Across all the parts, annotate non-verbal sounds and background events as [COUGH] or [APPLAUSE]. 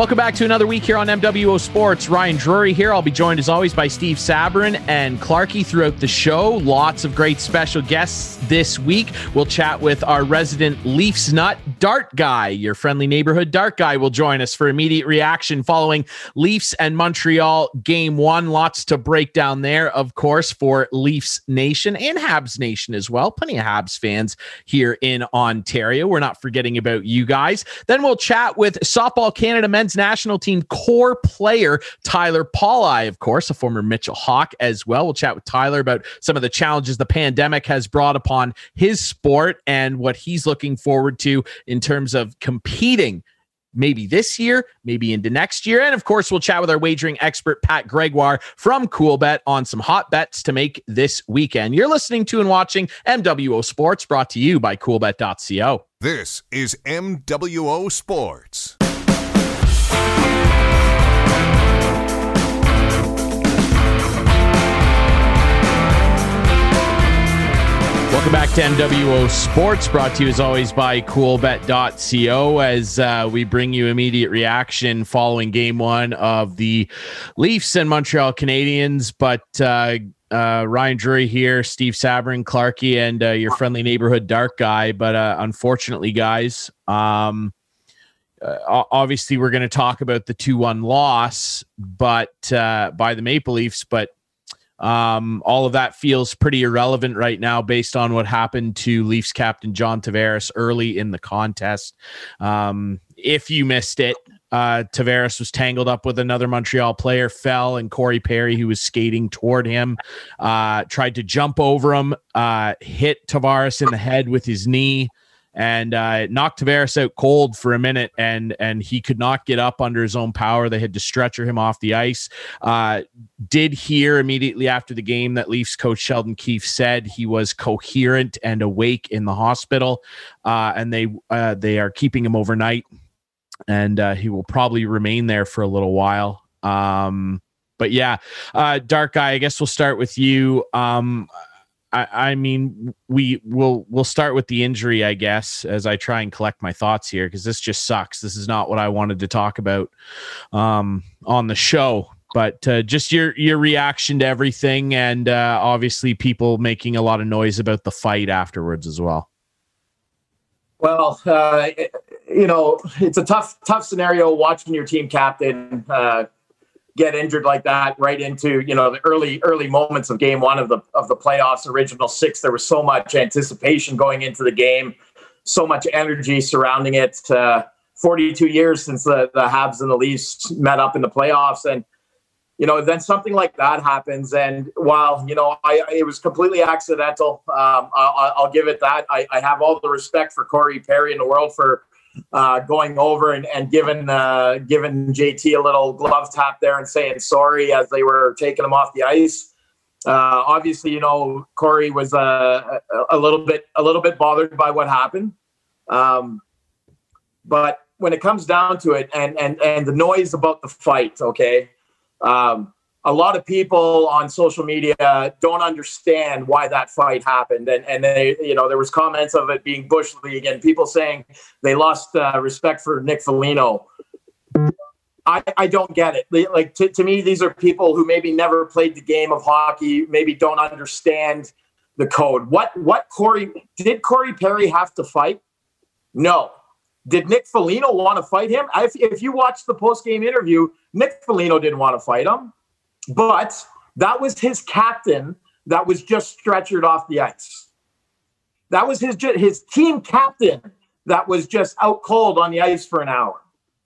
Welcome back to another week here on MWO Sports. Ryan Drury here. I'll be joined as always by Steve Sabrin and Clarky throughout the show. Lots of great special guests this week. We'll chat with our resident Leafs nut, Dart Guy. Your friendly neighborhood Dart Guy will join us for immediate reaction following Leafs and Montreal game one. Lots to break down there, of course, for Leafs Nation and Habs Nation as well. Plenty of Habs fans here in Ontario. We're not forgetting about you guys. Then we'll chat with Softball Canada men's national team core player Tyler Pollack, of course, a former Mitchell Hawk as well. We'll chat with Tyler about some of the challenges the pandemic has brought upon his sport and what he's looking forward to in terms of competing maybe this year, maybe into next year. And of course, we'll chat with our wagering expert, Pat Gregoire from Coolbet on some hot bets to make this weekend. You're listening to and watching MWO Sports brought to you by coolbet.co. This is MWO Sports. Welcome back to MWO Sports, brought to you as always by coolbet.co as uh, we bring you immediate reaction following game one of the Leafs and Montreal Canadiens. But uh, uh, Ryan Drury here, Steve Sabourin, Clarky, and uh, your friendly neighborhood dark guy. But uh, unfortunately, guys, um, uh, obviously we're going to talk about the 2-1 loss but by the Maple Leafs, but um, all of that feels pretty irrelevant right now based on what happened to Leafs captain John Tavares early in the contest. Um, if you missed it, uh, Tavares was tangled up with another Montreal player, fell, and Corey Perry, who was skating toward him, uh, tried to jump over him, uh, hit Tavares in the head with his knee and uh, knocked Tavares out cold for a minute, and and he could not get up under his own power. They had to stretcher him off the ice. Uh, did hear immediately after the game that Leafs coach Sheldon Keefe said he was coherent and awake in the hospital, uh, and they uh, they are keeping him overnight, and uh, he will probably remain there for a little while. Um, but yeah, uh, Dark Guy, I guess we'll start with you. Um, I, I mean, we will we'll start with the injury, I guess, as I try and collect my thoughts here because this just sucks. This is not what I wanted to talk about um, on the show. But uh, just your your reaction to everything, and uh, obviously people making a lot of noise about the fight afterwards as well. Well, uh, you know, it's a tough tough scenario watching your team captain uh, get injured like that right into you know the early early moments of game one of the of the playoffs. Original six there was so much anticipation going into the game so much energy surrounding it. Uh, 42 years since the, the habs and the leafs met up in the playoffs. And you know then something like that happens. And while you know I, it was completely accidental um, I, will give it that. I, I have all the respect for corey perry in the world for uh, going over and, and giving uh, giving JT a little glove tap there and saying sorry as they were taking him off the ice. Uh, obviously, you know Corey was uh, a, a little bit a little bit bothered by what happened, um, but when it comes down to it, and and and the noise about the fight, okay. Um, a lot of people on social media don't understand why that fight happened and and they you know there was comments of it being bush league and people saying they lost uh, respect for nick Foligno. I, I don't get it. Like to, to me, these are people who maybe never played the game of hockey, maybe don't understand the code. What what Corey did Corey Perry have to fight? No. Did Nick Foligno want to fight him? If, if you watch the post game interview, Nick Foligno didn't want to fight him. But that was his captain that was just stretchered off the ice. That was his his team captain that was just out cold on the ice for an hour,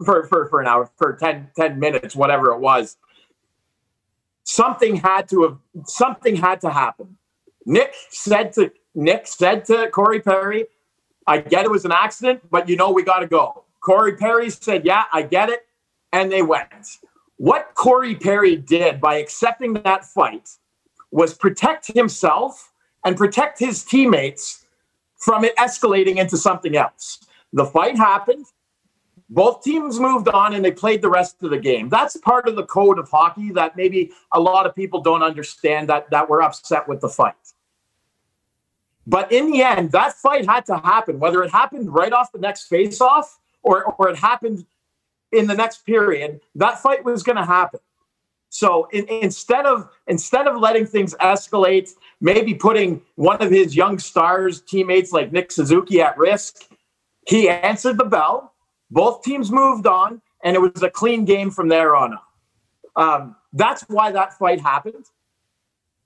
for, for, for an hour, for 10, 10 minutes, whatever it was. Something had to have something had to happen. Nick said to Nick said to Corey Perry, I get it was an accident, but you know we gotta go. Corey Perry said, Yeah, I get it. And they went. What Corey Perry did by accepting that fight was protect himself and protect his teammates from it escalating into something else. The fight happened. Both teams moved on and they played the rest of the game. That's part of the code of hockey that maybe a lot of people don't understand that, that we're upset with the fight. But in the end, that fight had to happen, whether it happened right off the next face off or, or it happened in the next period, that fight was going to happen. So in, instead of instead of letting things escalate, maybe putting one of his young stars teammates like Nick Suzuki at risk, he answered the bell. Both teams moved on, and it was a clean game from there on up. Um, that's why that fight happened.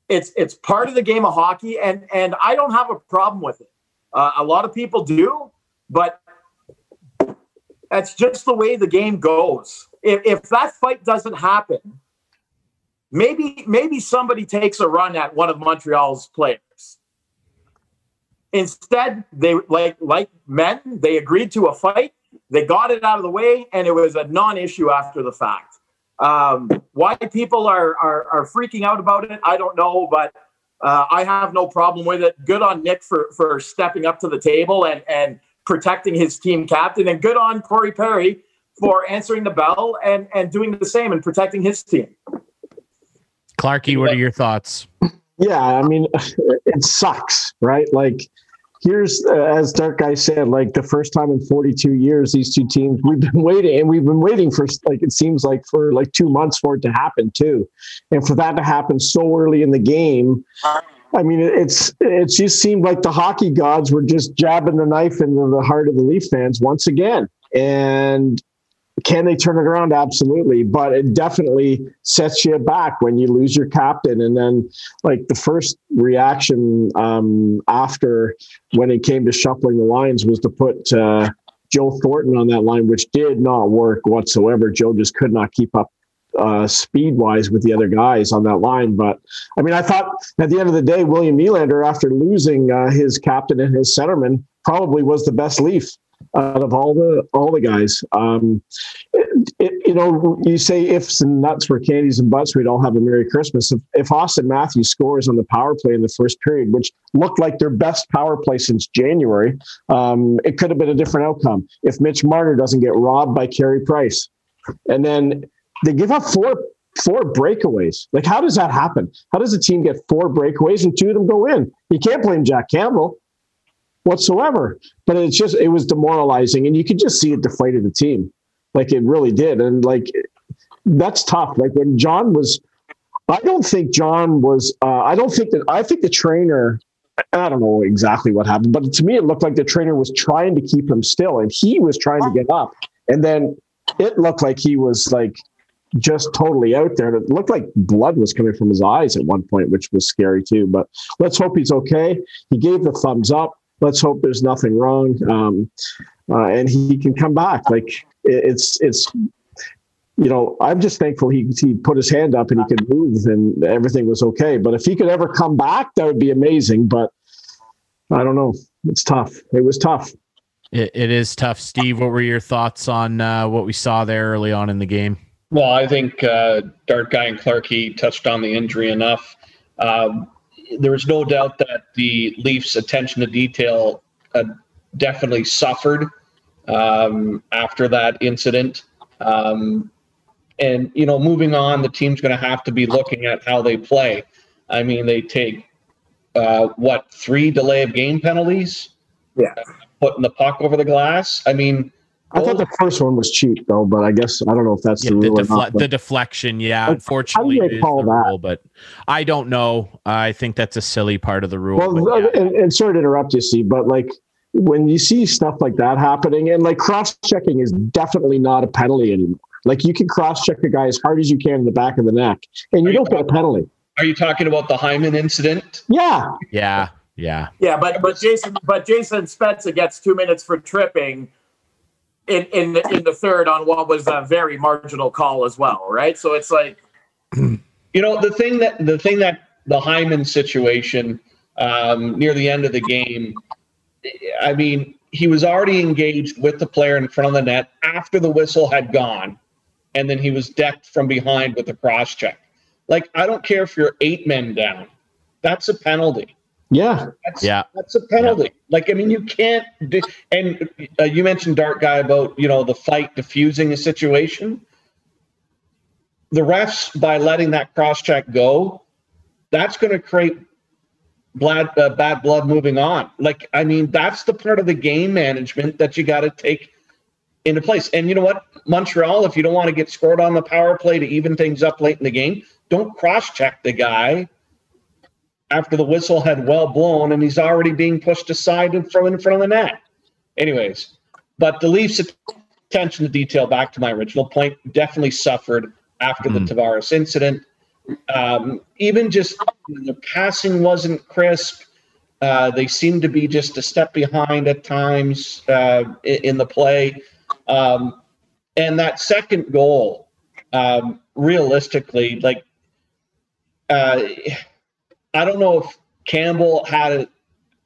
It's it's part of the game of hockey, and and I don't have a problem with it. Uh, a lot of people do, but that's just the way the game goes. If, if that fight doesn't happen, maybe maybe somebody takes a run at one of Montreal's players. Instead, they like like men, they agreed to a fight, they got it out of the way, and it was a non-issue after the fact. Um, why people are, are, are freaking out about it, I don't know, but uh, I have no problem with it. Good on Nick for for stepping up to the table and and protecting his team captain, and good on Corey Perry for answering the bell and and doing the same and protecting his team. Clarky, what are your thoughts? Yeah, I mean, [LAUGHS] it sucks, right? Like here's uh, as Dark Guy said, like the first time in 42 years, these two teams we've been waiting, and we've been waiting for like it seems like for like two months for it to happen too, and for that to happen so early in the game. I mean, it's it just seemed like the hockey gods were just jabbing the knife into the heart of the Leaf fans once again, and can they turn it around? Absolutely. But it definitely sets you back when you lose your captain. And then, like, the first reaction um, after when it came to shuffling the lines was to put uh, Joe Thornton on that line, which did not work whatsoever. Joe just could not keep up uh, speed wise with the other guys on that line. But I mean, I thought at the end of the day, William Nylander, after losing uh, his captain and his centerman, probably was the best Leaf out of all the all the guys. Um, it, it, you know, you say ifs and nuts for candies and butts, we'd all have a Merry Christmas. If, if Auston Matthews scores on the power play in the first period, which looked like their best power play since January, um, it could have been a different outcome. If Mitch Marner doesn't get robbed by Carey Price, and then they give up four four breakaways. Like, how does that happen? How does a team get four breakaways and two of them go in? You can't blame Jack Campbell whatsoever. But it's just it was demoralizing, and you could just see it deflated the team, like it really did. And like that's tough. Like when John was, I don't think John was. Uh, I don't think that. I think the trainer. I don't know exactly what happened, but to me, it looked like the trainer was trying to keep him still, and he was trying to get up. And then it looked like he was like just totally out there. And it looked like blood was coming from his eyes at one point, which was scary too. But let's hope he's okay. He gave the thumbs up. Let's hope there's nothing wrong um, uh, and he can come back. Like it's it's you know i'm just thankful he, he put his hand up and he could move and everything was okay. But if he could ever come back that would be amazing but i don't know. It's tough. It was tough. It, it is tough. Steve what were your thoughts on uh, what we saw there early on in the game well i think uh, dark guy and clarky touched on the injury enough um, there is no doubt that the Leafs' attention to detail uh, definitely suffered um, after that incident. Um, and you know, moving on, the team's going to have to be looking at how they play. I mean, they take uh, what three delay of game penalties? Yeah, putting the puck over the glass. I mean, I thought the first one was cheap though, but I guess I don't know if that's yeah, the rule. The, defle- not, the deflection, yeah. Like, unfortunately, how do call that? Rule, but I don't know. I think that's a silly part of the rule. Well, uh, yeah. and, and sorry to interrupt you, Steve, but like when you see stuff like that happening, and like cross checking is definitely not a penalty anymore. Like you can cross check a guy as hard as you can in the back of the neck, and you, you don't get a penalty. Are you talking about the Hyman incident? Yeah. Yeah. Yeah. Yeah, but but Jason but Jason Spezza gets two minutes for tripping in in the, in the third on what was a very marginal call as well, right? So it's like, [CLEARS THROAT] you know, the thing that the thing that the Hyman situation um, near the end of the game, I mean, he was already engaged with the player in front of the net after the whistle had gone, and then he was decked from behind with a cross check. Like, I don't care if you're eight men down, that's a penalty. Yeah. That's, yeah. That's a penalty. Yeah. Like, I mean, you can't. Do, and uh, you mentioned Dark Guy about, you know, the fight diffusing a situation. The refs, by letting that cross check go, that's going to create bad, uh, bad blood moving on. Like, I mean, that's the part of the game management that you got to take into place. And you know what, Montreal, if you don't want to get scored on the power play to even things up late in the game, don't cross check the guy after the whistle had well blown and he's already being pushed aside in front in front of the net. Anyways, but the Leafs attention to detail back to my original point definitely suffered after mm. the Tavares incident. Um, even just the passing wasn't crisp. Uh, they seemed to be just a step behind at times uh, in, in, the play. Um, and that second goal, um, realistically, like, uh, I don't know if Campbell had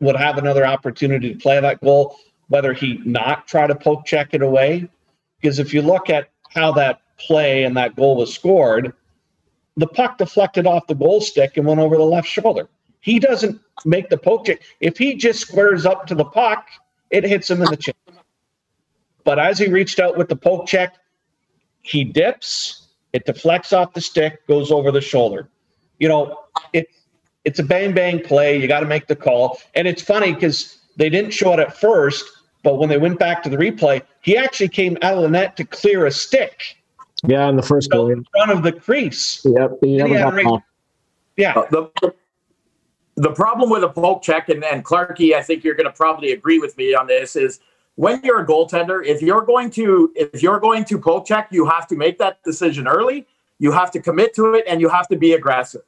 would have another opportunity to play that goal, whether he not try to poke check it away. Because if you look at how that play and that goal was scored, the puck deflected off the goal stick and went over the left shoulder. He doesn't make the poke check. If he just squares up to the puck, it hits him in the chin. But as he reached out with the poke check, he dips, it deflects off the stick, goes over the shoulder. You know, it it's a bang bang play. You got to make the call. And it's funny because they didn't show it at first, but when they went back to the replay, he actually came out of the net to clear a stick. Yeah, in the first goal. In front of the crease. Yep. yeah. Uh, the, the problem with a poke check, and, and Clarky, I think you're going to probably agree with me on this, is when you're a goaltender, if you're going to if you're going to poke check, you have to make that decision early. You have to commit to it, and you have to be aggressive.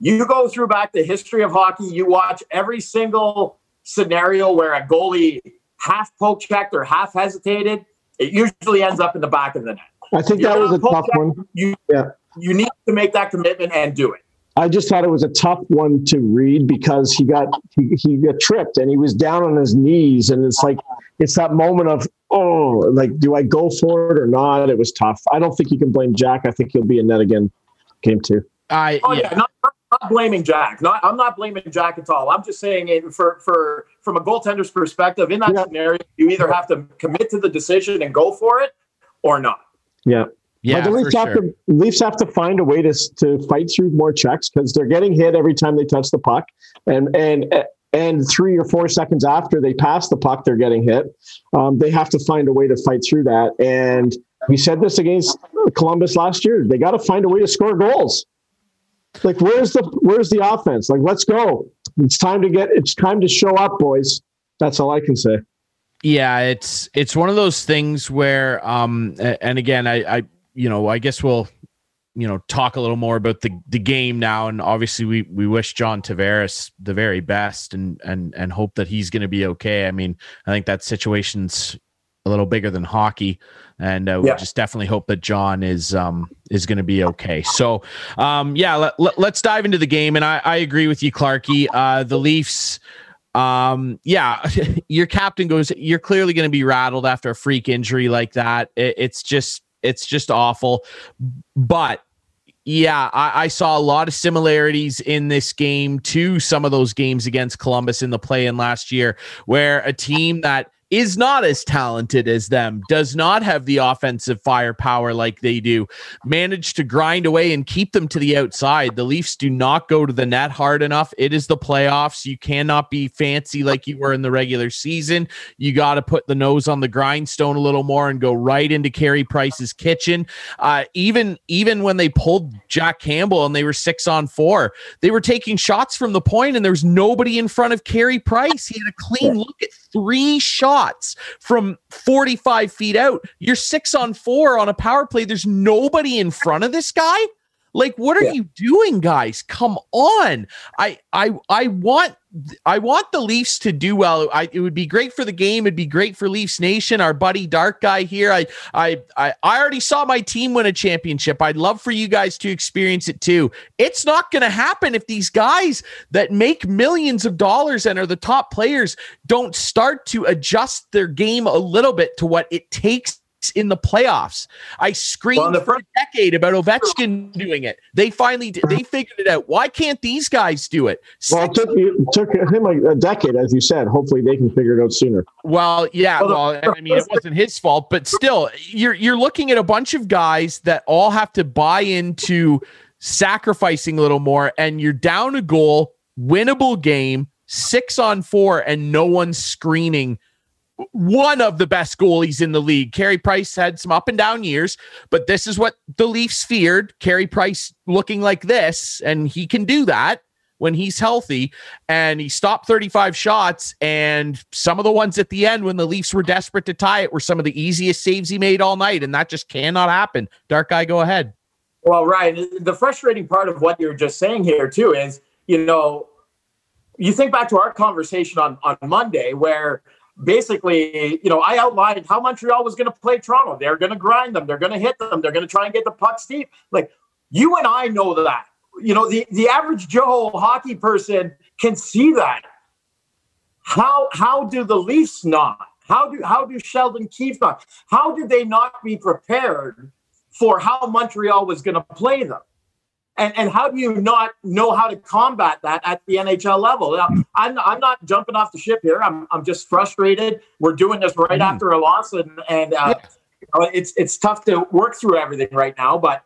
You go through back the history of hockey, you watch every single scenario where a goalie half poke checked or half hesitated, it usually ends up in the back of the net. I think You're that was a tough check, one. You, yeah. you need to make that commitment and do it. I just thought it was a tough one to read because he got he, he got tripped and he was down on his knees and it's like it's that moment of oh like do I go for it or not? It was tough. I don't think you can blame Jack. I think he'll be in net again. Game two. I oh yeah, yeah not, not blaming Jack. Not I'm not blaming Jack at all. I'm just saying it for for from a goaltender's perspective in that yeah. scenario, you either have to commit to the decision and go for it or not. Yeah. Yeah, but the Leafs have sure. to Leafs have to find a way to to fight through more checks because they're getting hit every time they touch the puck, and and and three or four seconds after they pass the puck, they're getting hit. Um, they have to find a way to fight through that. And we said this against Columbus last year. They got to find a way to score goals. Like where's the where's the offense? Like let's go. It's time to get it's time to show up, boys. That's all I can say. Yeah, it's it's one of those things where um and again I I you know, I guess we'll you know talk a little more about the the game now and obviously we we wish John Tavares the very best and and and hope that he's going to be okay. I mean, I think that situation's a little bigger than hockey and uh, we just definitely hope that John is um, is going to be okay. So, um, yeah, let, us let, dive into the game. And I, I agree with you, Clarky. Uh, the Leafs, um, yeah, [LAUGHS] your captain goes. You're clearly going to be rattled after a freak injury like that. It, it's just it's just awful. But yeah, I, I, saw a lot of similarities in this game to some of those games against Columbus in the play in last year, where a team that is not as talented as them, does not have the offensive firepower like they do, managed to grind away and keep them to the outside. The Leafs do not go to the net hard enough. It is the playoffs. You cannot be fancy like you were in the regular season. You got to put the nose on the grindstone a little more and go right into Carey Price's kitchen. Uh, even even when they pulled Jack Campbell and they were six on four, they were taking shots from the point and there was nobody in front of Carey Price. He had a clean look at three shots from 45 feet out. You're six on four on a power play. There's nobody in front of this guy. Like, what are yeah. you doing, guys? Come on. I I I want I want the Leafs to do well. I, it would be great for the game. It'd be great for Leafs Nation. Our buddy Dark Guy here. I, I, I, I already saw my team win a championship. I'd love for you guys to experience it too. It's not going to happen if these guys that make millions of dollars and are the top players don't start to adjust their game a little bit to what it takes in the playoffs. I screamed well, for a decade about Ovechkin doing it. They finally did, they figured it out. Why can't these guys do it? Well, it took, it took him a, decade, as you said. Hopefully, they can figure it out sooner. Well, yeah. Well, I mean, it wasn't his fault, but still, you're you're looking at a bunch of guys that all have to buy into sacrificing a little more, and you're down a goal, winnable game, six on four, and no one's screening one of the best goalies in the league. Carey Price had some up and down years, but this is what the Leafs feared. Carey Price looking like this, and he can do that when he's healthy. And he stopped 35 shots. And some of the ones at the end when the Leafs were desperate to tie it were some of the easiest saves he made all night. And that just cannot happen. Dark guy, go ahead. Well, Ryan, the frustrating part of what you're just saying here, too, is, you know, you think back to our conversation on, on Monday where basically, you know, I outlined how Montreal was going to play Toronto. They're going to grind them. They're going to hit them. They're going to try and get the pucks deep. Like you and I know that. You know, the, the average Joe hockey person can see that. How how do the Leafs not? How do how do Sheldon Keefe not? How did they not be prepared for how Montreal was going to play them? And, and how do you not know how to combat that at the NHL level? Now, I'm, I'm not jumping off the ship here. I'm, I'm just frustrated. We're doing this right mm. after a loss, and, and uh, you know, it's it's tough to work through everything right now. But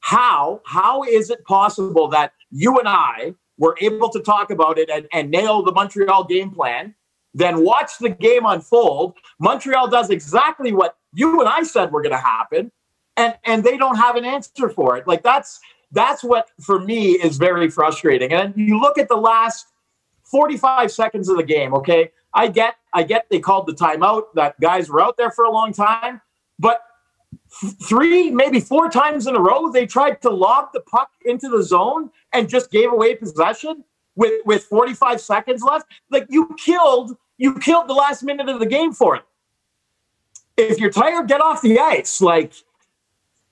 how how is it possible that you and I were able to talk about it and, and nail the Montreal game plan? Then watch the game unfold. Montreal does exactly what you and I said were going to happen, and and they don't have an answer for it. Like that's that's what for me is very frustrating. And you look at the last 45 seconds of the game, okay? I get I get they called the timeout, that guys were out there for a long time, but three, maybe four times in a row, they tried to lob the puck into the zone and just gave away possession with, with 45 seconds left. Like you killed, you killed the last minute of the game for it. If you're tired, get off the ice. Like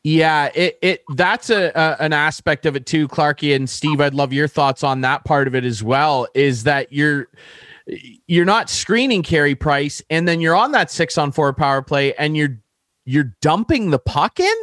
yeah, it it that's a, a, an aspect of it too, Clarky and Steve. I'd love your thoughts on that part of it as well. Is that you're you're not screening Carey Price, and then you're on that six on four power play, and you're you're dumping the puck in,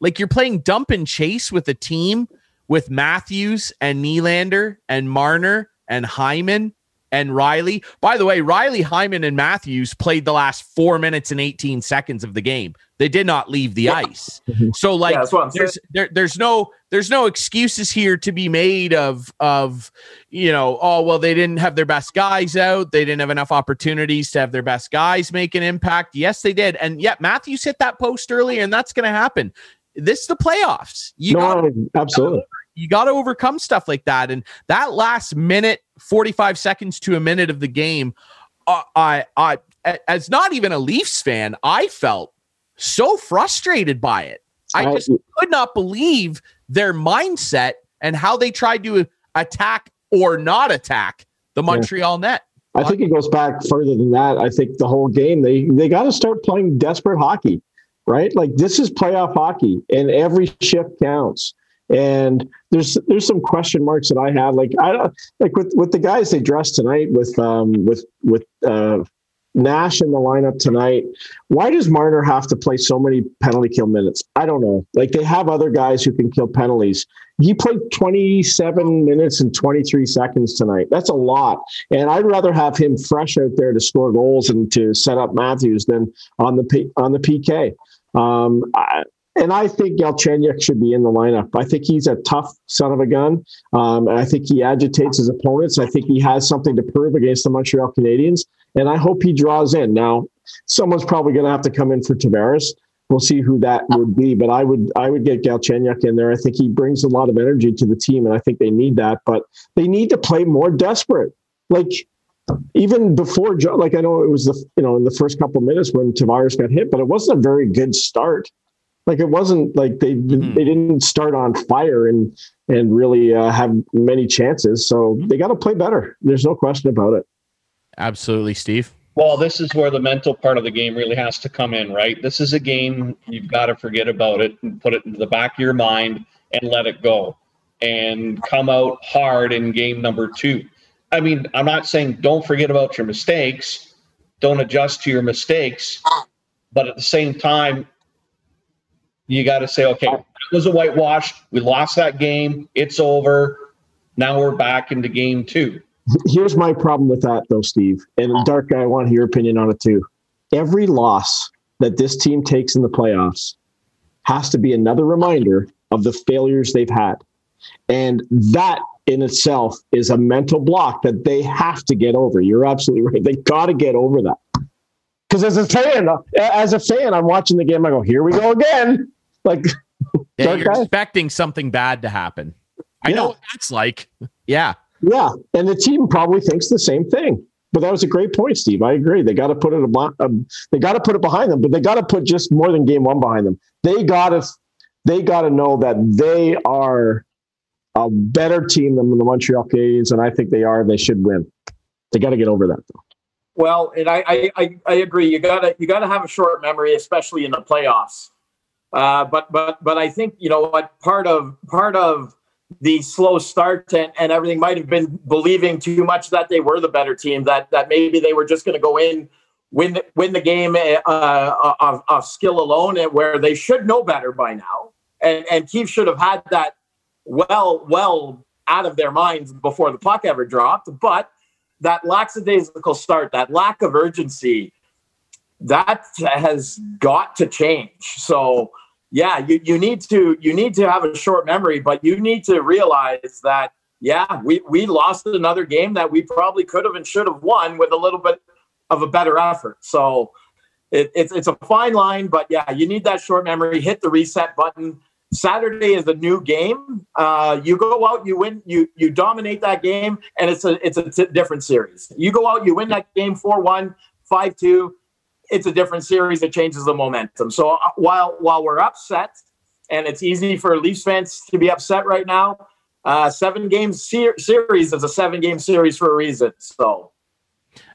like you're playing dump and chase with a team with Matthews and Nylander and Marner and Hyman and Riley. By the way, Riley Hyman, and Matthews played the last four minutes and 18 seconds of the game. They did not leave the yeah. ice. So like yeah, there's there, there's no there's no excuses here to be made of of you know, oh well, they didn't have their best guys out. They didn't have enough opportunities to have their best guys make an impact. Yes, they did. And yet Matthews hit that post earlier, and that's gonna happen. This is the playoffs. You no, gotta, absolutely you got to overcome stuff like that. And that last minute, 45 seconds to a minute of the game, uh, I, I, as not even a Leafs fan, I felt so frustrated by it. I just could not believe their mindset and how they tried to attack or not attack the Montreal net. I think it goes back further than that. I think the whole game they they got to start playing desperate hockey, right? Like this is playoff hockey, and every shift counts. And there's there's some question marks that I have. like I like with with the guys they dressed tonight with um with with uh Nash in the lineup tonight. Why does Marner have to play so many penalty kill minutes? I don't know. Like they have other guys who can kill penalties. He played 27 minutes and 23 seconds tonight. That's a lot. And I'd rather have him fresh out there to score goals and to set up Matthews than on the P, on the PK. Um, I, and I think Galchenyuk should be in the lineup. I think he's a tough son of a gun. Um, I think he agitates his opponents. I think he has something to prove against the Montreal Canadiens. And I hope he draws in. Now, someone's probably going to have to come in for Tavares. We'll see who that would be, but I would I would get Galchenyuk in there. I think he brings a lot of energy to the team, and I think they need that. But they need to play more desperate. Like even before, like I know it was the you know in the first couple minutes when Tavares got hit, but it wasn't a very good start like it wasn't like they mm-hmm. they didn't start on fire and and really uh, have many chances. So they got to play better. There's no question about it. Absolutely, Steve. Well, this is where the mental part of the game really has to come in, right? This is a game you've got to forget about it and put it into the back of your mind and let it go and come out hard in game number two. I mean, I'm not saying don't forget about your mistakes, don't adjust to your mistakes, but at the same time, you got to say, okay, it was a whitewash. We lost that game. It's over. Now we're back into game two. Here's my problem with that, though, Steve. And Dark Guy, I want your opinion on it too. Every loss that this team takes in the playoffs has to be another reminder of the failures they've had. And that in itself is a mental block that they have to get over. You're absolutely right. They got to get over that. Because as a fan, as a fan, I'm watching the game. I go, here we go again. Like, yeah, you're guy. expecting something bad to happen. I yeah. know what that's like. Yeah. Yeah, and the team probably thinks the same thing. But that was a great point, Steve. I agree. They got to put it. Um, they got to put it behind them, but they got to put just more than game one behind them. They got to. They got to know that they are a better team than the Montreal Canadiens, and I think they are. They should win. They got to get over that, though. Well, and I, I, I agree. You gotta you gotta have a short memory, especially in the playoffs. Uh, but but but I think you know what part of part of the slow start and, and everything might have been believing too much that they were the better team, that that maybe they were just going to go in, win win the game uh, of, of skill alone, and where they should know better by now. And and Keefe should have had that well well out of their minds before the puck ever dropped. But that lackadaisical start, that lack of urgency, that has got to change. So yeah, you, you need to you need to have a short memory, but you need to realize that yeah, we we lost another game that we probably could have and should have won with a little bit of a better effort. So it, it's it's a fine line, but yeah, you need that short memory. Hit the reset button. Saturday is a new game. Uh, you go out, you win, you you dominate that game, and it's a it's a t- different series. You go out, you win that game 4-1, 5-2 it's a different series that changes the momentum. So uh, while while we're upset, and it's easy for Leafs fans to be upset right now, uh, seven game ser- series is a seven game series for a reason. So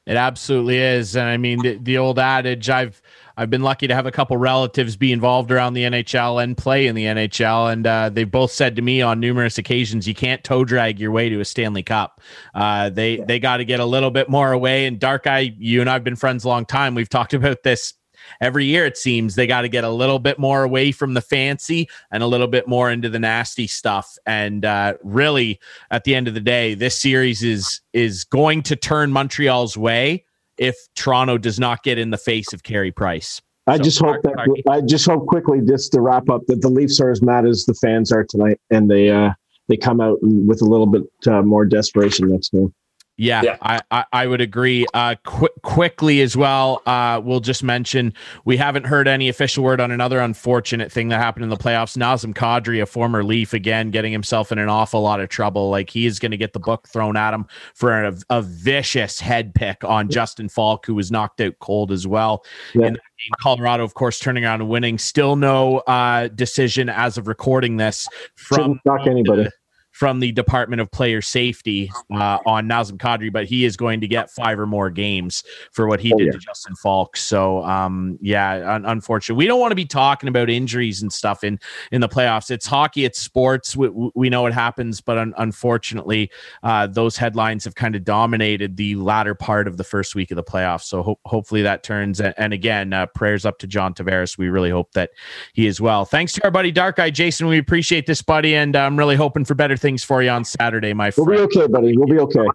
it absolutely is, and I mean the, the old adage. I've I've been lucky to have a couple relatives be involved around the NHL and play in the NHL, and uh, they've both said to me on numerous occasions, "You can't toe drag your way to a Stanley Cup. Uh, they they got to get a little bit more away." And Dark Guy, you and I've been friends a long time. We've talked about this every year. It seems they got to get a little bit more away from the fancy and a little bit more into the nasty stuff. And uh, really, at the end of the day, this series is is going to turn Montreal's way if Toronto does not get in the face of Carey Price. I so, just hope that I just hope quickly just to wrap up that the Leafs are as mad as the fans are tonight, and they uh, they come out with a little bit uh, more desperation next game. Yeah, yeah. I, I, I would agree. Uh, qu- quickly as well, uh, we'll just mention we haven't heard any official word on another unfortunate thing that happened in the playoffs. Nazem Kadri, a former Leaf, again getting himself in an awful lot of trouble. Like he is going to get the book thrown at him for a, a, vicious head pick on Justin Faulk, who was knocked out cold as well. Yeah. In Colorado, of course, turning around and winning. Still no uh, decision as of recording this from knock anybody. The, from the Department of Player Safety uh, on Nazem Kadri, but he is going to get five or more games for what he oh, did yeah. to Justin Faulk. So, um, yeah, un- unfortunately, we don't want to be talking about injuries and stuff in in the playoffs. It's hockey, it's sports. We, we know it happens, but un- unfortunately, uh, those headlines have kind of dominated the latter part of the first week of the playoffs. So, ho- hopefully, that turns. And again, uh, prayers up to John Tavares. We really hope that he is well. Thanks to our buddy Dark Guy Jason. We appreciate this, buddy, and I'm really hoping for better things for you on Saturday, my friend. We'll be okay, buddy. We'll be okay.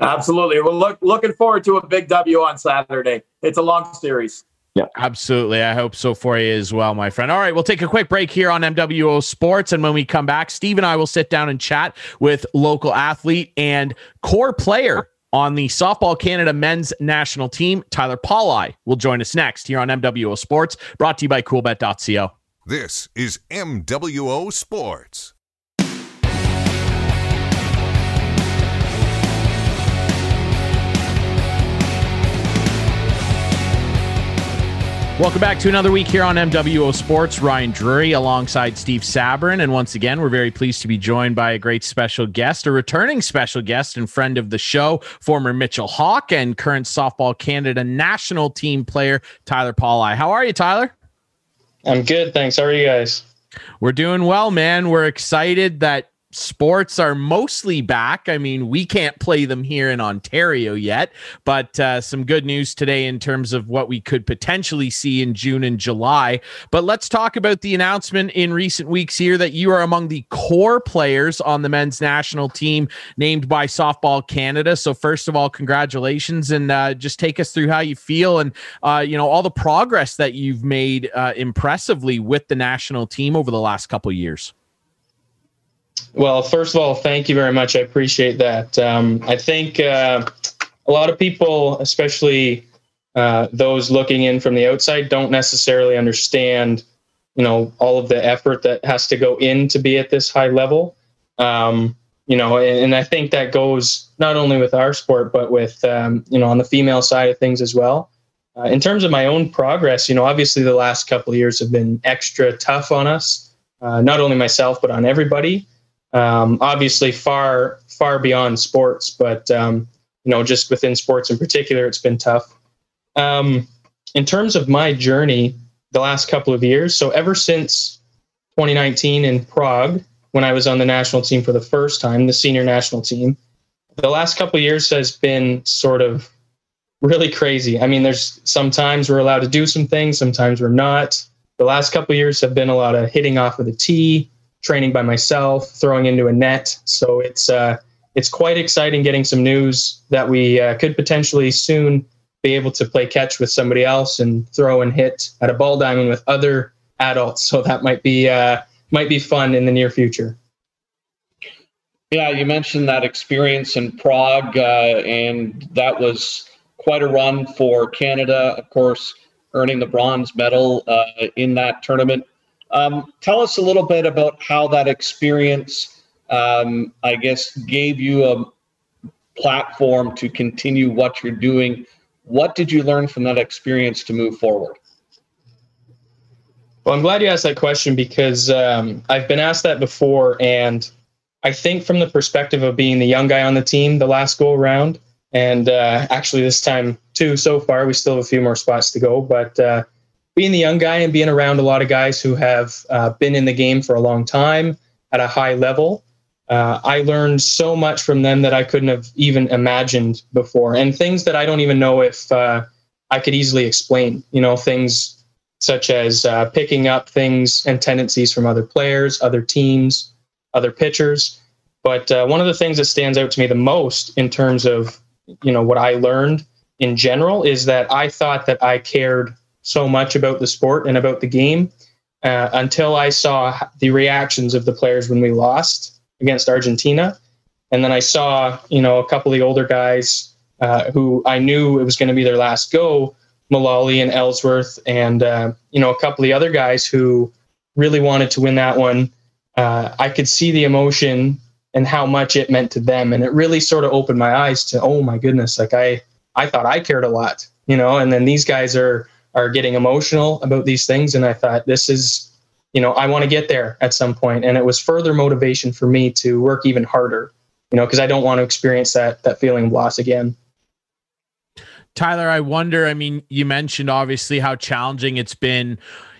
Absolutely. We're look, looking forward to a big W on Saturday. It's a long series. Yeah, absolutely. I hope so for you as well, my friend. All right, we'll take a quick break here on MWO Sports. And when we come back, Steve and I will sit down and chat with local athlete and core player on the Softball Canada men's national team, Tyler Polleye, will join us next here on MWO Sports, brought to you by coolbet.co. This is MWO Sports. Welcome back to another week here on MWO Sports. Ryan Drury alongside Steve Sabrin. And once again, we're very pleased to be joined by a great special guest, a returning special guest and friend of the show, former Mitchell Hawk and current Softball Canada national team player, Tyler Pauli. How are you, Tyler? I'm good. Thanks. How are you guys? We're doing well, man. We're excited that sports are mostly back. I mean, we can't play them here in Ontario yet, but uh, some good news today in terms of what we could potentially see in June and July. But let's talk about the announcement in recent weeks here that you are among the core players on the men's national team named by Softball Canada. So, first of all, congratulations and uh, just take us through how you feel and, uh, you know, all the progress that you've made uh, impressively with the national team over the last couple years. Well, first of all, thank you very much. I appreciate that. Um, I think uh, a lot of people, especially uh, those looking in from the outside don't necessarily understand, you know, all of the effort that has to go in to be at this high level. Um, you know, and, and, I think that goes not only with our sport, but with, um, you know, on the female side of things as well. Uh, in terms of my own progress, you know, obviously the last couple of years have been extra tough on us, uh, not only myself, but on everybody. Um, obviously, far, far beyond sports, but, um, you know, just within sports in particular, it's been tough. Um, in terms of my journey the last couple of years, so ever since 2019 in Prague, when I was on the national team for the first time, the senior national team, the last couple of years has been sort of really crazy. I mean, there's sometimes we're allowed to do some things, sometimes we're not. The last couple of years have been a lot of hitting off of the tee, training by myself, throwing into a net. So it's uh, it's quite exciting getting some news that we uh, could potentially soon be able to play catch with somebody else and throw and hit at a ball diamond with other adults. So that might be uh, might be fun in the near future. Yeah, you mentioned that experience in Prague, uh, and that was quite a run for Canada. Of course, earning the bronze medal uh, in that tournament. Um, tell us a little bit about how that experience, um, I guess, gave you a platform to continue what you're doing what did you learn from that experience to move forward? Well, I'm glad you asked that question because um, I've been asked that before. And I think from the perspective of being the young guy on the team the last go around, and uh, actually this time too, so far, we still have a few more spots to go. But uh, being the young guy and being around a lot of guys who have uh, been in the game for a long time at a high level, uh, I learned so much from them that I couldn't have even imagined before, and things that I don't even know if uh, I could easily explain. You know, things such as uh, picking up things and tendencies from other players, other teams, other pitchers. But uh, one of the things that stands out to me the most in terms of you know what I learned in general is that I thought that I cared so much about the sport and about the game uh, until I saw the reactions of the players when we lost against Argentina. And then I saw, you know, a couple of the older guys uh, who I knew it was going to be their last go, Mullally and Ellsworth, and, uh, you know, a couple of the other guys who really wanted to win that one. Uh, I could see the emotion and how much it meant to them. And it really sort of opened my eyes to, oh my goodness, like I, I thought I cared a lot, you know, and then these guys are, are getting emotional about these things. And I thought this is, you know, I want to get there at some point. And it was further motivation for me to work even harder, you know, because I don't want to experience that that feeling of loss again. Tyler, I wonder, I mean, you mentioned obviously how challenging it's been.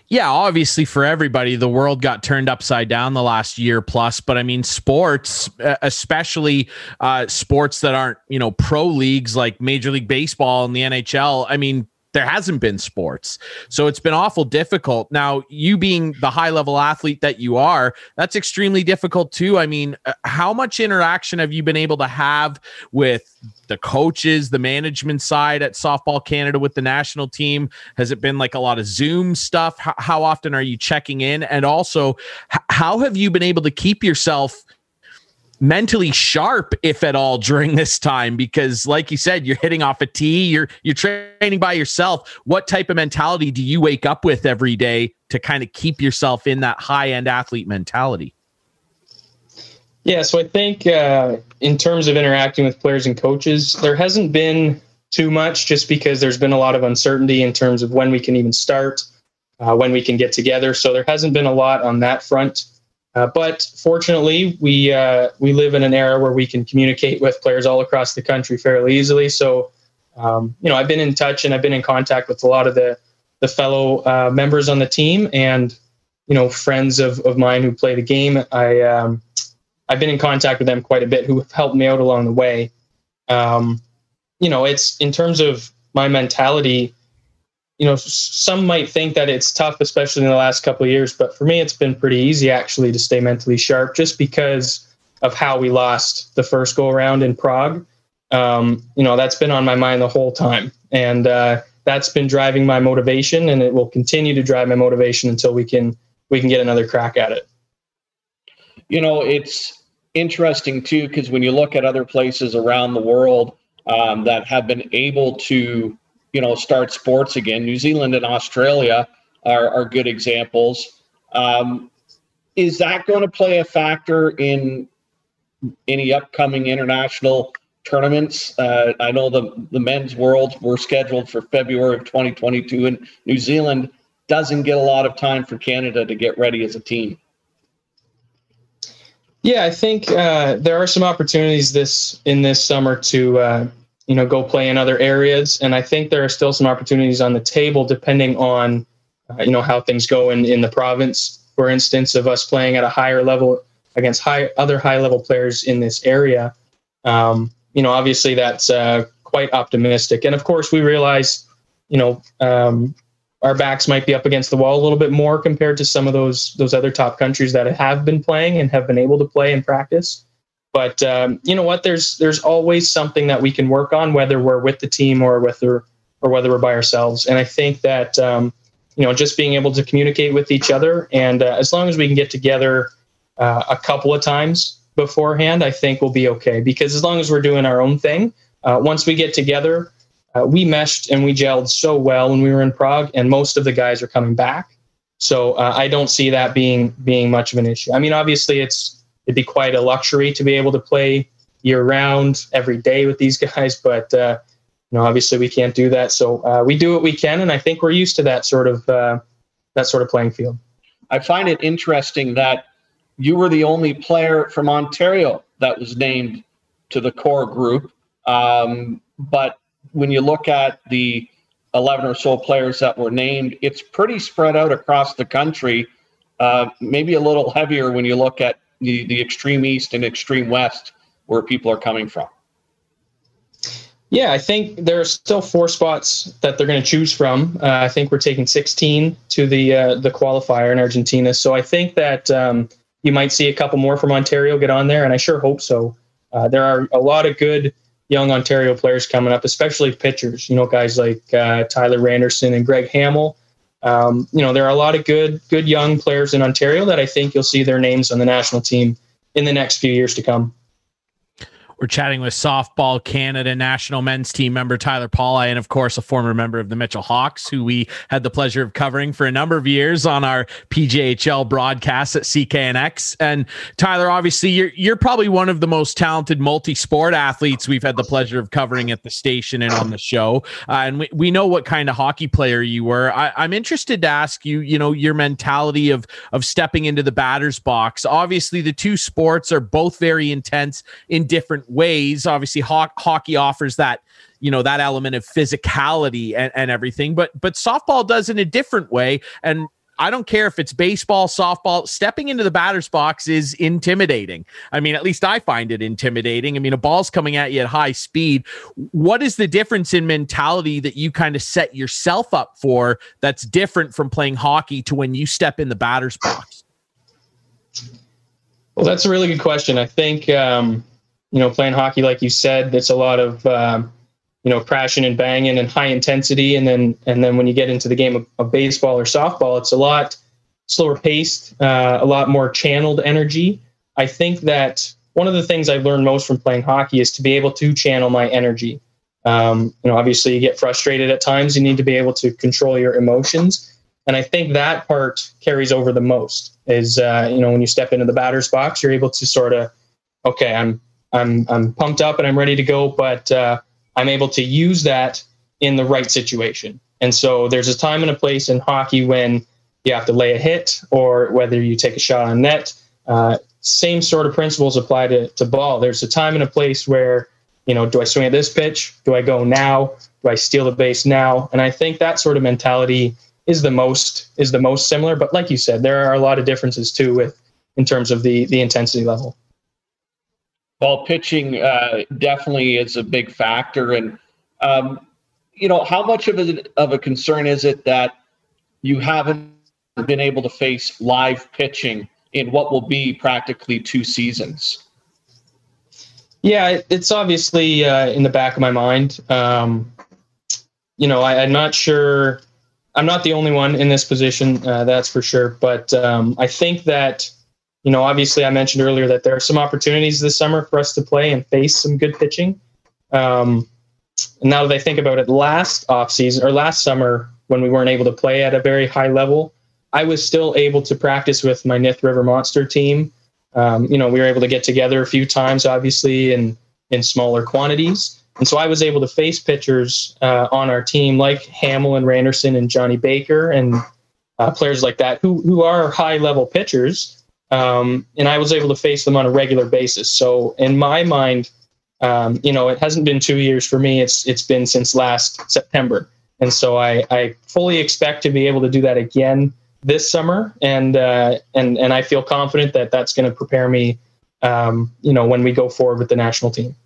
Yeah, obviously for everybody, the world got turned upside down the last year plus. But I mean, sports, especially uh, sports that aren't, you know, pro leagues like Major League Baseball and the NHL. I mean, there hasn't been sports. So it's been awful difficult. Now, you being the high level athlete that you are, that's extremely difficult too. I mean, uh, how much interaction have you been able to have with the coaches, the management side at Softball Canada with the national team? Has it been like a lot of Zoom stuff? How, how often are you checking in? And also, how have you been able to keep yourself? Mentally sharp if at all during this time because like you said you're hitting off a tee you're you're training by yourself. What type of mentality do you wake up with every day to kind of keep yourself in that high end athlete mentality? Yeah so i think uh, in terms of interacting with players and coaches there hasn't been too much just because there's been a lot of uncertainty in terms of when we can even start uh, when we can get together. So there hasn't been a lot on that front uh, but fortunately, we uh, we live in an era where we can communicate with players all across the country fairly easily. So, um, you know, I've been in touch and I've been in contact with a lot of the the fellow uh, members on the team and you know friends of, of mine who play the game. I um, I've been in contact with them quite a bit who have helped me out along the way. Um, you know, it's in terms of my mentality you know, some might think that it's tough, especially in the last couple of years. But for me, it's been pretty easy actually to stay mentally sharp, just because of how we lost the first go around in Prague. Um, you know, that's been on my mind the whole time, and uh, that's been driving my motivation, and it will continue to drive my motivation until we can we can get another crack at it. You know, it's interesting too because when you look at other places around the world um, that have been able to you know, start sports again. New Zealand and Australia are, are good examples. Um, is that going to play a factor in any upcoming international tournaments? Uh, I know the, the men's worlds were scheduled for February of 2022, and New Zealand doesn't get a lot of time for Canada to get ready as a team. Yeah, I think uh, there are some opportunities this in this summer to uh, you know go play in other areas, and I think there are still some opportunities on the table depending on uh, you know how things go in in the province. For instance, of us playing at a higher level against high other high level players in this area. Um, you know, obviously that's uh, quite optimistic, and of course we realize you know um, our backs might be up against the wall a little bit more compared to some of those those other top countries that have been playing and have been able to play and practice. But um, you know what? There's there's always something that we can work on, whether we're with the team or whether or whether we're by ourselves. And I think that um, you know just being able to communicate with each other, and uh, as long as we can get together uh, a couple of times beforehand, I think we'll be okay. Because as long as we're doing our own thing, uh, once we get together, uh, we meshed and we gelled so well when we were in Prague, and most of the guys are coming back. So uh, I don't see that being being much of an issue. I mean, obviously, it's it'd be quite a luxury to be able to play year round every day with these [LAUGHS] guys, but uh, you know, obviously, we can't do that. So uh, we do what we can, and I think we're used to that sort of uh, that sort of playing field. I find it interesting that you were the only player from Ontario that was named to the core group, um, but when you look at the 11 or so players that were named, it's pretty spread out across the country. Uh, maybe a little [LAUGHS] heavier when you look at the, the extreme east and extreme west where people are coming from. Yeah, I think there are still four spots that they're going to choose from. Uh, I think we're taking 16 to the uh, the qualifier in Argentina. So I think that um, you might see a couple more from Ontario get on there, and I sure hope so. Uh, there are a lot of good young Ontario players coming up, especially pitchers. You know, guys like uh, Tyler Randerson and Greg Hamill. Um, you know, there are a lot of good, good young players in Ontario that I think you'll see their names on the national team in the next few years to come. We're chatting with Softball Canada national men's team member Tyler Pauli, and of course, a former member of the Mitchell Hawks, who we had the pleasure of covering for a number of years on our PJHL broadcast at CKNX. And Tyler, obviously, you're you're probably one of the most talented multi-sport athletes we've had the pleasure of covering at the station and on the show. Uh, and we, we know what kind of hockey player you were. I, I'm interested to ask you, you know, your mentality of of stepping into the batter's box. Obviously, the two sports are both very intense in different ways. Obviously, ho- hockey offers that you know that element of physicality and, and everything, but but softball does in a different way. And I don't care if it's baseball, softball, stepping into the batter's box is intimidating. I mean, at least I find it intimidating. I mean, a ball's coming at you at high speed. What is the difference in mentality that you kind of set yourself up for that's different from playing hockey to when you step in the batter's box? Well, that's a really good question. I think um, you know, playing hockey, like you said, it's a lot of, um, you know, crashing and banging and high intensity. And then, and then when you get into the game of, of baseball or softball, it's a lot slower paced, uh, a lot more channeled energy. I think that one of the things I've learned most from playing hockey is to be able to channel my energy. Um, you know, obviously you get frustrated at times. You need to be able to control your emotions. And I think that part carries over the most is, uh, you know, when you step into the batter's box, you're able to sort of, okay, I'm I'm I'm pumped up and I'm ready to go, but uh, I'm able to use that in the right situation. And so there's a time and a place in hockey when you have to lay a hit or whether you take a shot on net. Uh, same sort of principles apply to, to ball. There's a time and a place where, you know, do I swing at this pitch? Do I go now? Do I steal the base now? And I think that sort of mentality is the most is the most similar. But like you said, there are a lot of differences too with in terms of the the intensity level. Well, pitching uh, definitely is a big factor, and um, you know how much of a of a concern is it that you haven't been able to face live pitching in what will be practically two seasons? Yeah, it's obviously uh, in the back of my mind. Um, you know, I, am not sure. I'm not the only one in this position, uh, that's for sure. But um, I think that you know, obviously, I mentioned earlier that there are some opportunities this summer for us to play and face some good pitching. Um, now that I think about it, last offseason or last summer when we weren't able to play at a very high level, I was still able to practice with my Nith River Monster team. Um, you know, we were able to get together a few times, obviously, in in smaller quantities. And so I was able to face pitchers uh, on our team like Hamill and Randerson and Johnny Baker and uh, players like that who who are high level pitchers. Um, and I was able to face them on a regular basis. So in my mind, um, you know, it hasn't been two years for me. It's it's been since last September, and so I, I fully expect to be able to do that again this summer, and uh, and and I feel confident that that's going to prepare me, um, you know, when we go forward with the national team.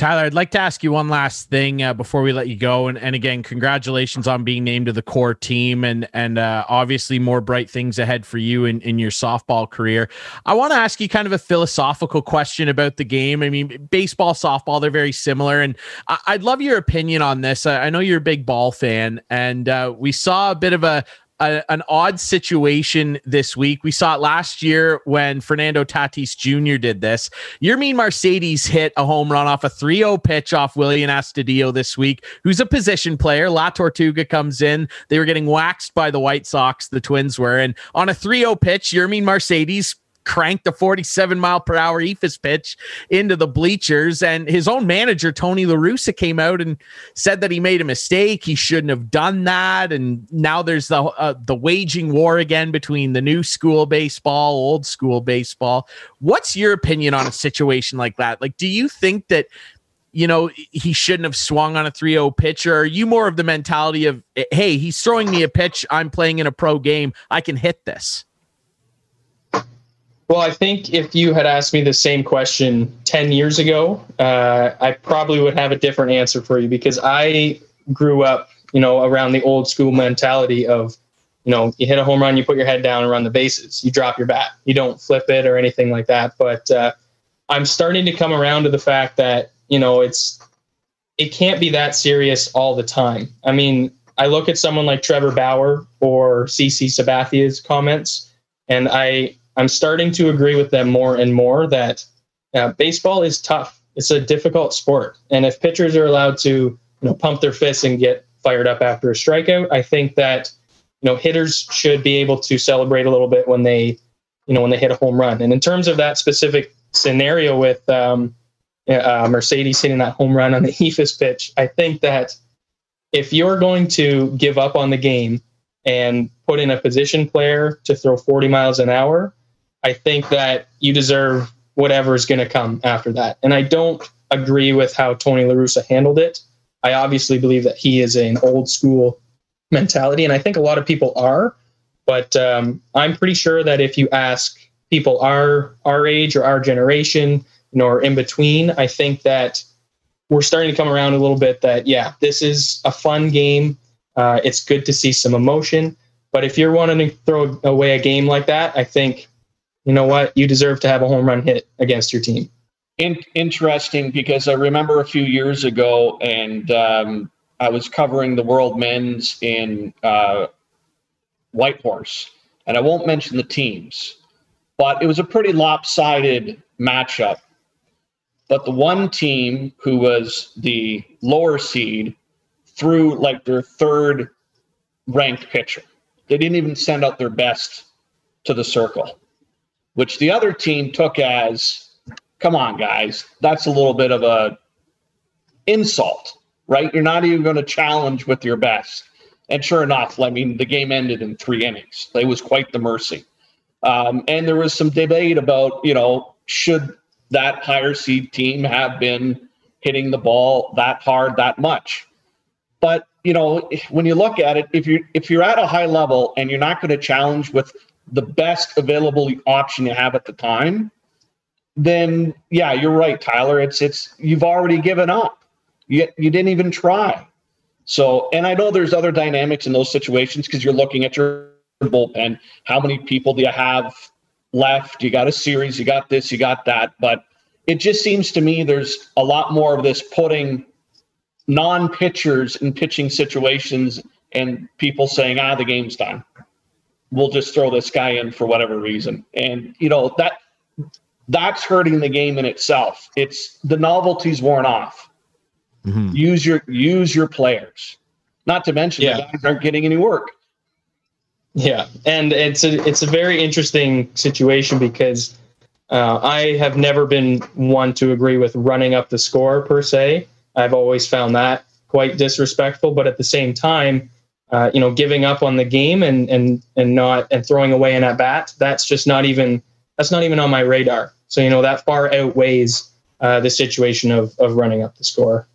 Tyler, I'd like to ask you one last thing uh, before we let you go, and, and again, congratulations on being named to the core team, and and uh, obviously more bright things ahead for you in, in your softball career. I want to ask you kind of a philosophical question about the game. I mean, baseball, softball, they're very similar, and I, would love your opinion on this. I, I, know you're a big ball fan, and uh, we saw a bit of a, a, an odd situation this week. We saw it last year when Fernando Tatis Jr. did this. Yermin Mercedes hit a home run off a 3 0 pitch off Willian Astudillo this week, who's a position player. La Tortuga comes in. They were getting waxed by the White Sox, the Twins were. And on a 3 0 pitch, Yermin Mercedes cranked a 47 mile per hour eephus pitch into the bleachers. And his own manager, Tony La Russa, came out and said that he made a mistake. He shouldn't have done that. And now there's the, uh, the waging war again between the new school baseball, old school baseball. What's your opinion on a situation like that? Like, do you think that you know, he shouldn't have swung on a 3 0 pitch? Or are you more of the mentality of, hey, he's throwing me a pitch. I'm playing in a pro game. I can hit this? Well, I think if you had asked me the same question 10 years ago, uh, I probably would have a different answer for you because I grew up, you know, around the old school mentality of, you know, you hit a home run, you put your head down and run the bases. You drop your bat. You don't flip it or anything like that. But uh, I'm starting to come around to the fact that, you know, it's, it can't be that serious all the time. I mean, I look at someone like Trevor Bauer or CC Sabathia's comments, and I I'm starting to agree with them more and more that uh, baseball is tough. It's a difficult sport, and if pitchers are allowed to, you know, pump their fists and get fired up after a strikeout, I think that you know hitters should be able to celebrate a little bit when they, you know, when they hit a home run. And in terms of that specific scenario with um, uh, Mercedes hitting that home run on the [LAUGHS] eephus pitch, I think that if you're going to give up on the game and put in a position player to throw 40 miles an hour, I think that you deserve whatever is going to come after that. And I don't agree with how Tony La Russa handled it. I obviously believe that he is an old school mentality, and I think a lot of people are. But um, I'm pretty sure that if you ask people our our age or our generation, you know, or in between, I think that we're starting to come around a little bit. That yeah, this is a fun game. Uh, it's good to see some emotion. But if you're wanting to throw away a game like that, I think you know what, you deserve to have a home run hit against your team. In- interesting because I remember a few years ago, and um, I was covering the World Men's in uh, Whitehorse, and I won't mention the teams, but it was a pretty lopsided matchup. But the one team who was the lower seed threw like their third ranked pitcher. They didn't even send out their best to the circle which the other team took as, come on, guys, that's a little bit of a insult, right? You're not even going to challenge with your best. And sure enough, I mean, the game ended in three innings. It was quite the mercy. Um, and there was some debate about, you know, should that higher seed team have been hitting the ball that hard that much? But you know, when you look at it, if you if you're at a high level and you're not going to challenge with the best available option you have at the time, then yeah, you're right, Tyler. It's it's you've already given up. You you didn't even try. So, and I know there's other dynamics in those situations because you're looking at your bullpen. How many people do you have left? You got a series, you got this, you got that. But it just seems to me there's a lot more of this putting non pitchers in pitching situations and people saying, ah, the game's done we'll just throw this guy in for whatever reason. And you know that that's hurting the game in itself. It's the novelty's worn off. Mm-hmm. Use your use your players. Not to mention yeah. the guys aren't getting any work. Yeah, and it's a it's a very interesting situation because uh, I have never been one to agree with running up the score per se. I've always found that quite disrespectful, but at the same time, uh, you know, giving up on the game and and and not and throwing away an at bat, that's just not even that's not even on my radar. So you know that far outweighs uh, the situation of of running up the score.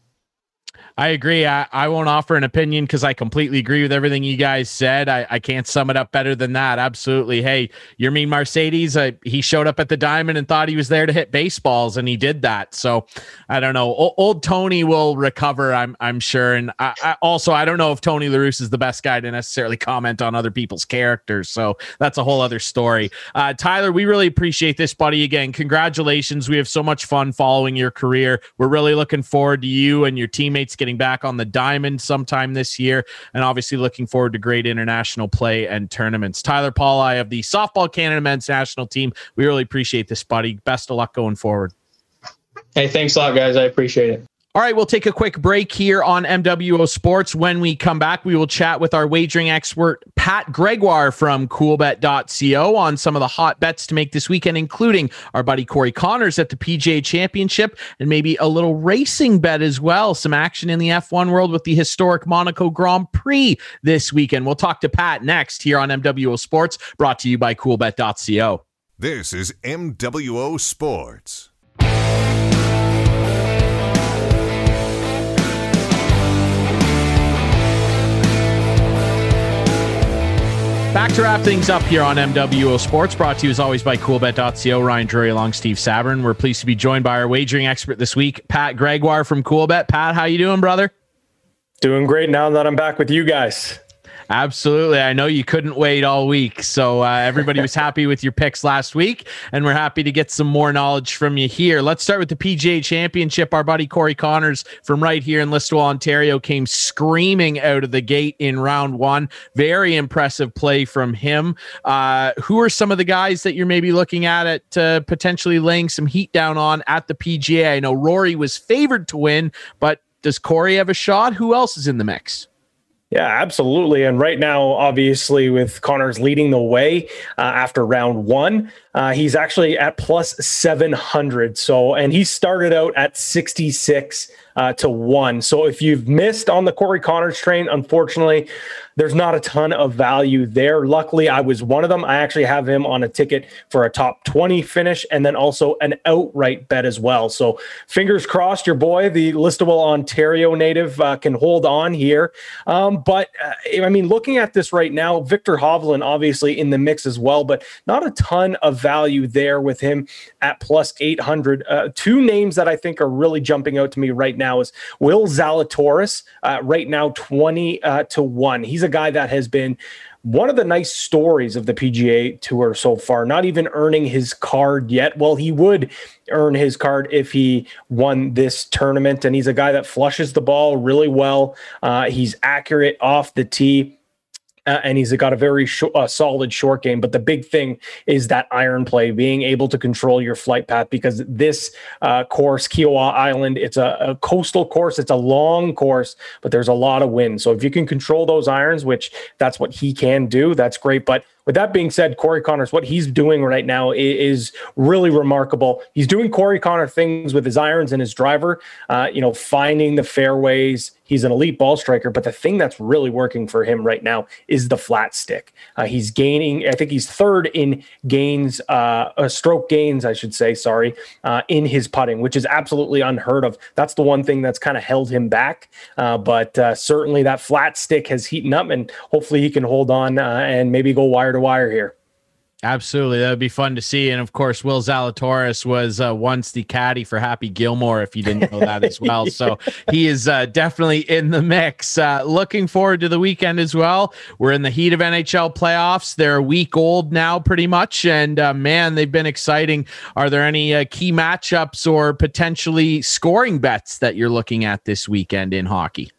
I agree. I, I won't offer an opinion because I completely agree with everything you guys said. I, I can't sum it up better than that. Absolutely. Hey, Yermin Mercedes, uh, he showed up at the Diamond and thought he was there to hit baseballs, and he did that. So I don't know. O- old Tony will recover, I'm I'm sure. And I, I, also, I don't know if Tony La Russa is the best guy to necessarily comment on other people's characters. So that's a whole other story. Uh, Tyler, we really appreciate this, buddy. Again, congratulations. We have so much fun following your career. We're really looking forward to you and your teammates getting back on the diamond sometime this year, and obviously looking forward to great international play and tournaments. Tyler Pauli of the Softball Canada men's national team. We really appreciate this, buddy. Best of luck going forward. Hey, thanks a lot, guys. I appreciate it. All right, we'll take a quick break here on MWO Sports. When we come back, we will chat with our wagering expert, Pat Gregoire from coolbet.co on some of the hot bets to make this weekend, including our buddy Corey Conners at the PGA Championship and maybe a little racing bet as well. Some action in the F1 world with the historic Monaco Grand Prix this weekend. We'll talk to Pat next here on MWO Sports, brought to you by coolbet.co. This is MWO Sports. Back to wrap things up here on MWO Sports, brought to you as always by CoolBet.co. Ryan Drury along Steve Sabern. We're pleased to be joined by our wagering expert this week, Pat Gregoire from CoolBet. Pat, how you doing, brother? Doing great now that I'm back with you guys. Absolutely. I know you couldn't wait all week. So uh, everybody was happy with your picks last week, and we're happy to get some more knowledge from you here. Let's start with the PGA Championship. Our buddy Corey Conners from right here in Listowel, Ontario, came screaming out of the gate in round one. Very impressive play from him. Uh, who are some of the guys that you're maybe looking at at uh, potentially laying some heat down on at the PGA? I know Rory was favored to win, but does Corey have a shot? Who else is in the mix? Yeah, absolutely. And right now, obviously, with Conners leading the way uh, after round one, uh, he's actually at plus 700. So, and he started out at 66 uh, to one. So, if you've missed on the Corey Conners train, unfortunately, there's not a ton of value there. Luckily, I was one of them. I actually have him on a ticket for a top 20 finish and then also an outright bet as well. So fingers crossed, your boy, the Listowel Ontario native, uh, can hold on here. Um, but uh, I mean, looking at this right now, Viktor Hovland obviously in the mix as well, but not a ton of value there with him at plus 800. Uh, two names that I think are really jumping out to me right now is Will Zalatoris, uh, right now 20 uh, to 1. He's a guy that has been one of the nice stories of the PGA Tour so far, not even earning his card yet. Well, he would earn his card if he won this tournament. And he's a guy that flushes the ball really well. Uh, he's accurate off the tee uh, and he's got a very sh- uh, solid short game. But the big thing is that iron play, being able to control your flight path, because this uh, course, Kiawah Island, it's a, a, coastal course. It's a long course, but there's a lot of wind. So if you can control those irons, which that's what he can do, that's great. But with that being said, Corey Conners, what he's doing right now is, really remarkable. He's doing Corey Connor things with his irons and his driver, uh, you know, finding the fairways, He's an elite ball striker, but the thing that's really working for him right now is the flat stick. Uh, he's gaining, I think he's third in gains, uh, uh, stroke gains, I should say, sorry, uh, in his putting, which is absolutely unheard of. That's the one thing that's kind of held him back. Uh, but certainly that flat stick has heated up, and hopefully he can hold on and maybe go wire to wire here. Absolutely, that would be fun to see. And of course, Will Zalatoris was uh, once the caddy for Happy Gilmore. If you didn't know that as well, [LAUGHS] so he is uh, definitely in the mix. Uh, looking forward to the weekend as well. We're in the heat of NHL playoffs. They're a week old now, pretty much, and uh, man, they've been exciting. Are there any uh, key matchups or potentially scoring bets that you're looking at this weekend in hockey?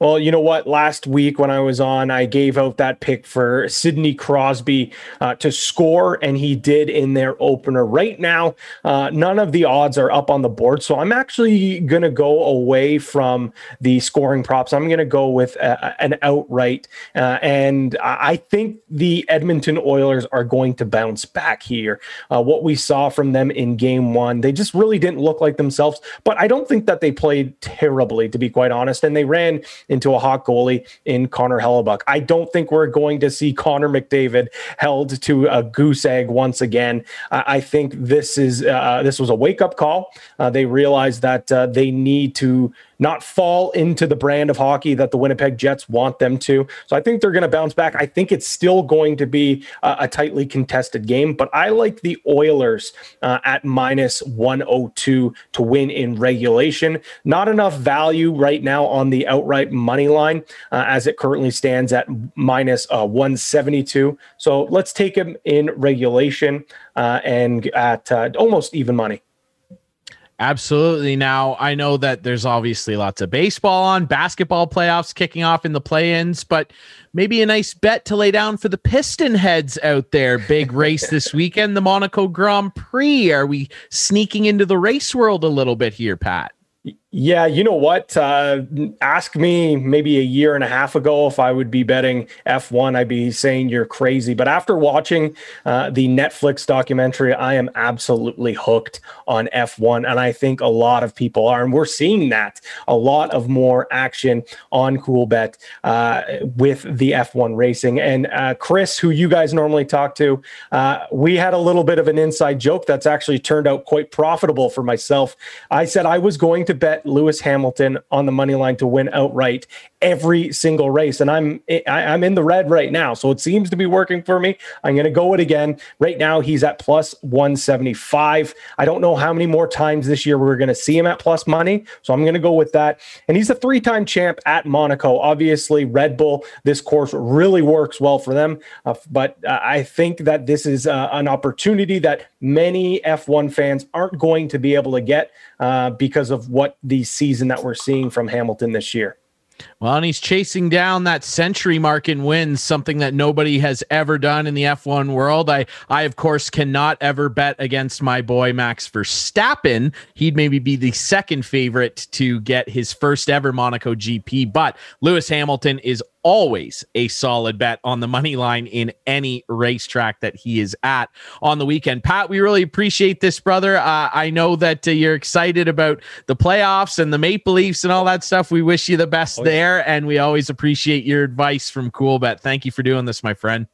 Well, you know what? Last week when I was on, I gave out that pick for Sidney Crosby uh, to score, and he did in their opener. Right now, uh, none of the odds are up on the board. So I'm actually going to go away from the scoring props. I'm going to go with a, an outright. Uh, and I think the Edmonton Oilers are going to bounce back here. Uh, what we saw from them in game one, they just really didn't look like themselves. But I don't think that they played terribly, to be quite honest. And they ran into a hot goalie in Connor Hellebuyck. I don't think we're going to see Connor McDavid held to a goose egg once again. Uh, I think this is uh, this was a wake up call. Uh, they realized that uh, they need to not fall into the brand of hockey that the Winnipeg Jets want them to. So I think they're going to bounce back. I think it's still going to be a, a tightly contested game, but I like the Oilers uh, at minus 102 to win in regulation. Not enough value right now on the outright money line uh, as it currently stands at minus, uh, 172. So let's take them in regulation uh, and at uh, almost even money. Absolutely. Now, I know that there's obviously lots of baseball on, basketball playoffs kicking off in the play ins, but maybe a nice bet to lay down for the Piston heads out there. Big race [LAUGHS] this weekend, the Monaco Grand Prix. Are we sneaking into the race world a little bit here, Pat? Yeah, you know what? Uh, ask me maybe a year and a half ago if I would be betting F1. I'd be saying you're crazy. But after watching uh, the Netflix documentary, I am absolutely hooked on F1. And I think a lot of people are. And we're seeing that a lot of more action on Coolbet uh, with the F1 racing. And uh, Chris, who you guys normally talk to, uh, we had a little bit of an inside joke that's actually turned out quite profitable for myself. I said I was going to bet Lewis Hamilton on the money line to win outright every single race, and I'm I, I'm in the red right now, so it seems to be working for me. I'm going to go it again. Right now, he's at plus 175. I don't know how many more times this year we're going to see him at plus money, so I'm going to go with that. And he's a three-time champ at Monaco. Obviously, Red Bull. This course really works well for them, uh, but uh, I think that this is uh, an opportunity that many F1 fans aren't going to be able to get uh, because of what the season that we're seeing from Hamilton this year. Well, and he's chasing down that century mark in wins, something that nobody has ever done in the F1 world. I, I of course, cannot ever bet against my boy Max Verstappen. He'd maybe be the second favorite to get his first ever Monaco GP, but Lewis Hamilton is always a solid bet on the money line in any racetrack that he is at on the weekend. Pat, we really appreciate this, brother. Uh, I know that uh, you're excited about the playoffs and the Maple Leafs and all that stuff. We wish you the best oh, yeah. there, and we always appreciate your advice from Cool Bet. Thank you for doing this, my friend.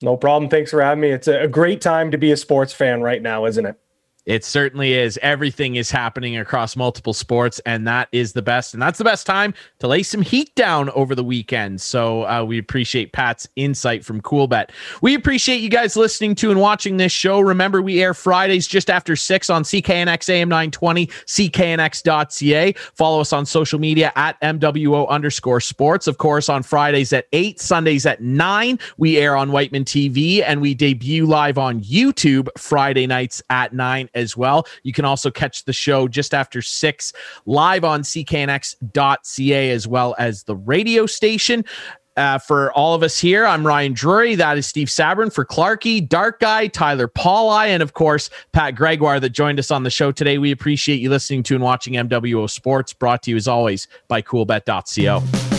No problem. Thanks for having me. It's a great time to be a sports fan right now, isn't it? It certainly is. Everything is happening across multiple sports, and that is the best. And that's the best time to lay some heat down over the weekend. So uh, we appreciate Pat's insight from Cool Coolbet. We appreciate you guys listening to and watching this show. Remember, we air Fridays just after six on CKNX AM 920, CKNX.ca. Follow us on social media at MWO underscore sports. Of course, on Fridays at eight, Sundays at nine, we air on Wightman TV, and we debut live on YouTube Friday nights at nine as well. You can also catch the show just after six live on cknx.ca as well as the radio station. Uh, for all of us here, I'm Ryan Drury. That is Steve Sabrin for Clarky, Dark Guy, Tyler Pauli, and of course, Pat Gregoire that joined us on the show today. We appreciate you listening to and watching MWO Sports, brought to you as always by coolbet.co.